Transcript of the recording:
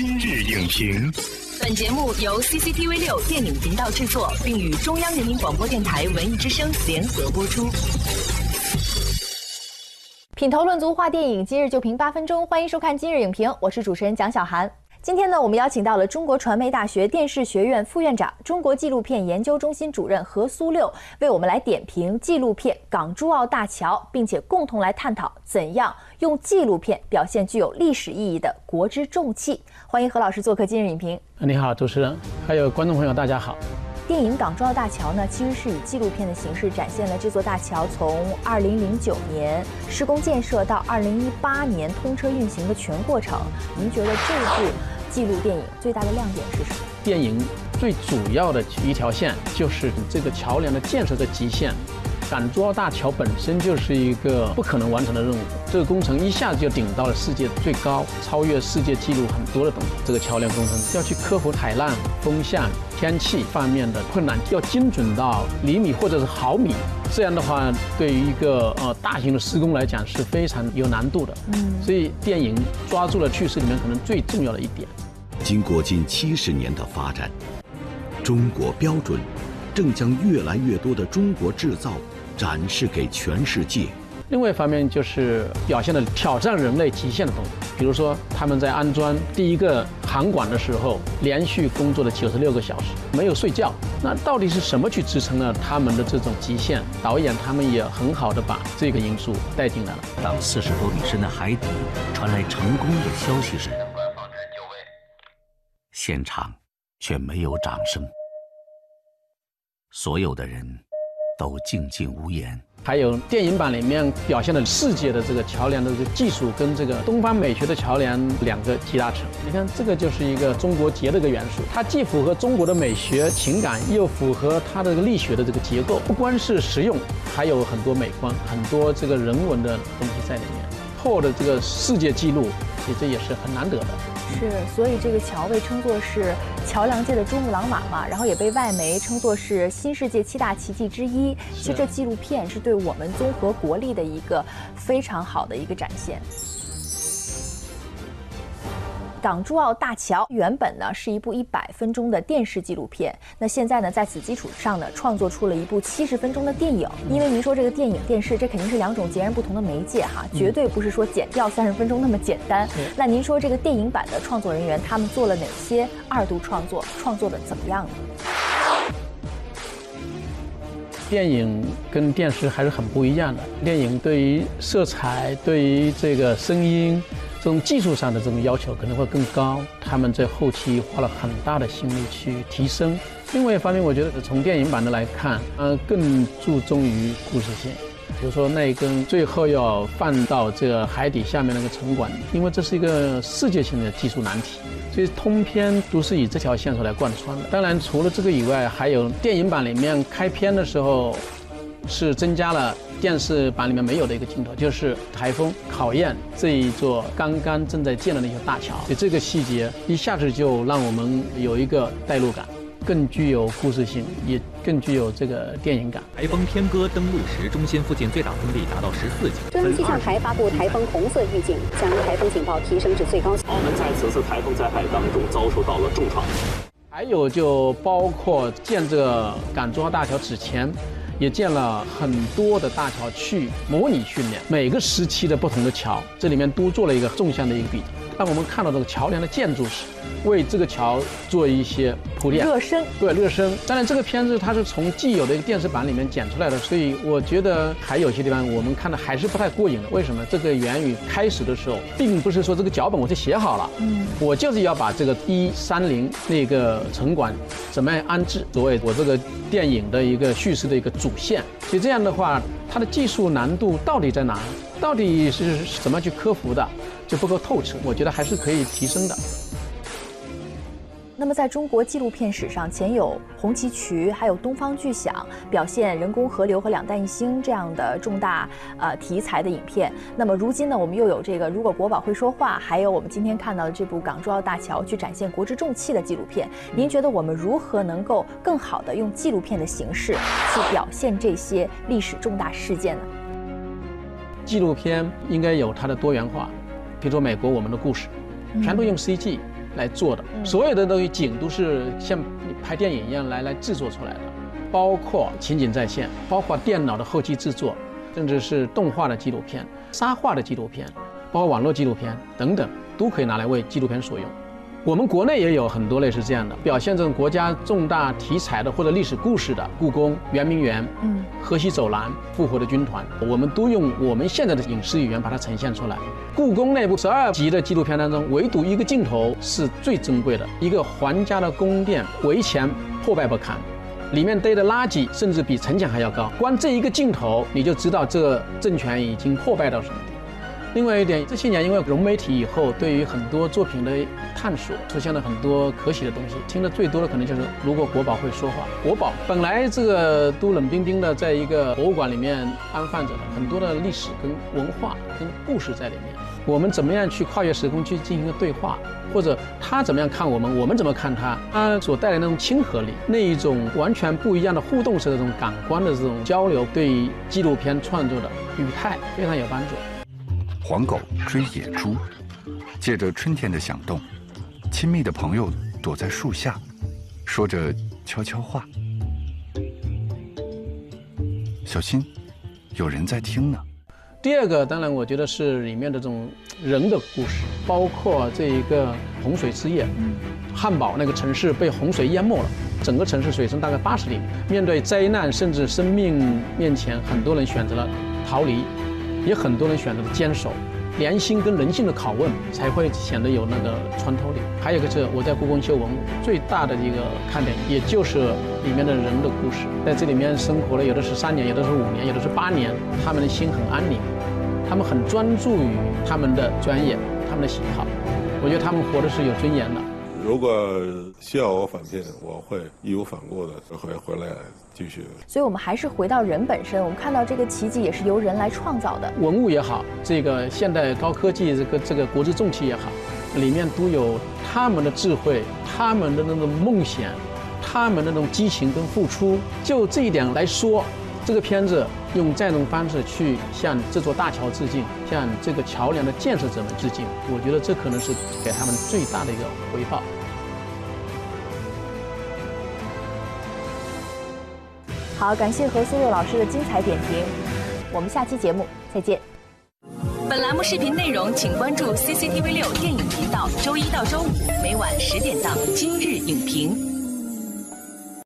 今日影评，本节目由 CCTV 六电影频道制作，并与中央人民广播电台文艺之声联合播出。品头论足话电影，今日就评八分钟，欢迎收看今日影评，我是主持人蒋小涵。今天呢，我们邀请到了中国传媒大学电视学院副院长、中国纪录片研究中心主任何苏六，为我们来点评纪录片《港珠澳大桥》，并且共同来探讨怎样用纪录片表现具有历史意义的国之重器。欢迎何老师做客今日影评。你好，主持人，还有观众朋友，大家好。电影《港珠澳大桥》呢，其实是以纪录片的形式展现了这座大桥从二零零九年施工建设到二零一八年通车运行的全过程。您觉得这部纪录电影最大的亮点是什么？电影最主要的一条线就是这个桥梁的建设的极限。港珠澳大桥本身就是一个不可能完成的任务，这个工程一下子就顶到了世界最高，超越世界纪录很多的东西。这个桥梁工程要去克服海浪、风向、天气方面的困难，要精准到厘米或者是毫米。这样的话，对于一个呃大型的施工来讲是非常有难度的。嗯，所以电影抓住了趋势里面可能最重要的一点。经过近七十年的发展，中国标准正将越来越多的中国制造。展示给全世界。另外一方面就是表现了挑战人类极限的东西，比如说他们在安装第一个航管的时候，连续工作了九十六个小时，没有睡觉。那到底是什么去支撑了他们的这种极限？导演他们也很好的把这个因素带进来了。当四十多米深的海底传来成功的消息时，现场却没有掌声，所有的人。都静静无言。还有电影版里面表现的世界的这个桥梁的这个技术，跟这个东方美学的桥梁两个集大成。你看，这个就是一个中国结的一个元素，它既符合中国的美学情感，又符合它的这个力学的这个结构。不光是实用，还有很多美观，很多这个人文的东西在里面，破的这个世界纪录，其实这也是很难得的。是，所以这个桥被称作是桥梁界的珠穆朗玛嘛，然后也被外媒称作是新世界七大奇迹之一。其实这纪录片是对我们综合国力的一个非常好的一个展现。港珠澳大桥原本呢是一部一百分钟的电视纪录片，那现在呢在此基础上呢创作出了一部七十分钟的电影。因为您说这个电影、电视这肯定是两种截然不同的媒介哈，绝对不是说剪掉三十分钟那么简单。那您说这个电影版的创作人员他们做了哪些二度创作？创作的怎么样呢？电影跟电视还是很不一样的。电影对于色彩、对于这个声音。这种技术上的这种要求可能会更高，他们在后期花了很大的心力去提升。另外一方面，我觉得从电影版的来看，呃，更注重于故事性。比如说那一根最后要放到这个海底下面那个城管，因为这是一个世界性的技术难题，所以通篇都是以这条线索来贯穿的。当然，除了这个以外，还有电影版里面开篇的时候。是增加了电视版里面没有的一个镜头，就是台风考验这一座刚刚正在建的那座大桥。所以这个细节一下子就让我们有一个代入感，更具有故事性，也更具有这个电影感。台风天鸽登陆时，中心附近最大风力达到十四级。中央气象台发布台风红色预警，将台风警报提升至最高。澳门在此次台风灾害当中遭受到了重创。还有就包括建这港珠澳大桥之前。也建了很多的大桥去模拟训练，每个时期的不同的桥，这里面都做了一个纵向的一个比。当我们看到这个桥梁的建筑时，为这个桥做一些铺垫、热身。对，热身。当然，这个片子它是从既有的一个电视版里面剪出来的，所以我觉得还有些地方我们看的还是不太过瘾的。为什么？这个源于开始的时候，并不是说这个脚本我就写好了，嗯，我就是要把这个一三零那个城管怎么样安置，作为我这个电影的一个叙事的一个主线。所以这样的话，它的技术难度到底在哪？到底是怎么去克服的？就不够透彻，我觉得还是可以提升的。那么，在中国纪录片史上，前有红旗渠，还有东方巨响，表现人工河流和两弹一星这样的重大呃题材的影片。那么，如今呢，我们又有这个如果国宝会说话，还有我们今天看到的这部港珠澳大桥，去展现国之重器的纪录片。您觉得我们如何能够更好的用纪录片的形式去表现这些历史重大事件呢？纪录片应该有它的多元化。比如说美国，我们的故事全都用 CG，来做的，所有的东西景都是像拍电影一样来来制作出来的，包括情景再现，包括电脑的后期制作，甚至是动画的纪录片、沙画的纪录片，包括网络纪录片等等，都可以拿来为纪录片所用。我们国内也有很多类似这样的，表现这种国家重大题材的或者历史故事的，故宫、圆明园、嗯，河西走廊、复活的军团，我们都用我们现在的影视语言把它呈现出来。故宫内部十二集的纪录片当中，唯独一个镜头是最珍贵的，一个皇家的宫殿围墙破败不堪，里面堆的垃圾甚至比城墙还要高，光这一个镜头你就知道这政权已经破败到什么。另外一点，这些年因为融媒体以后，对于很多作品的探索，出现了很多可喜的东西。听得最多的可能就是，如果国宝会说话。国宝本来这个都冷冰冰的，在一个博物馆里面安放着的，很多的历史跟文化跟故事在里面。我们怎么样去跨越时空去进行一个对话，或者他怎么样看我们，我们怎么看他，他所带来那种亲和力，那一种完全不一样的互动式的这种感官的这种交流，对纪录片创作的语态非常有帮助。黄狗追野猪，借着春天的响动，亲密的朋友躲在树下，说着悄悄话。小心，有人在听呢。第二个，当然我觉得是里面的这种人的故事，包括这一个洪水之夜，汉堡那个城市被洪水淹没了，整个城市水深大概八十厘米，面对灾难甚至生命面前，很多人选择了逃离。也很多人选择了坚守，良心跟人性的拷问才会显得有那个穿透力。还有一个是我在故宫修文物最大的一个看点，也就是里面的人的故事，在这里面生活了，有的是三年，有的是五年，有的是八年，他们的心很安宁，他们很专注于他们的专业，他们的喜好，我觉得他们活的是有尊严的。如果需要我返聘，我会义无反顾的回回来继续。所以，我们还是回到人本身。我们看到这个奇迹也是由人来创造的。文物也好，这个现代高科技这个这个国之重器也好，里面都有他们的智慧，他们的那种梦想，他们的那种激情跟付出。就这一点来说。这个片子用这种方式去向这座大桥致敬，向这个桥梁的建设者们致敬，我觉得这可能是给他们最大的一个回报。好，感谢何苏佑老师的精彩点评，我们下期节目再见。本栏目视频内容，请关注 CCTV 六电影频道，周一到周五每晚十点档《今日影评》。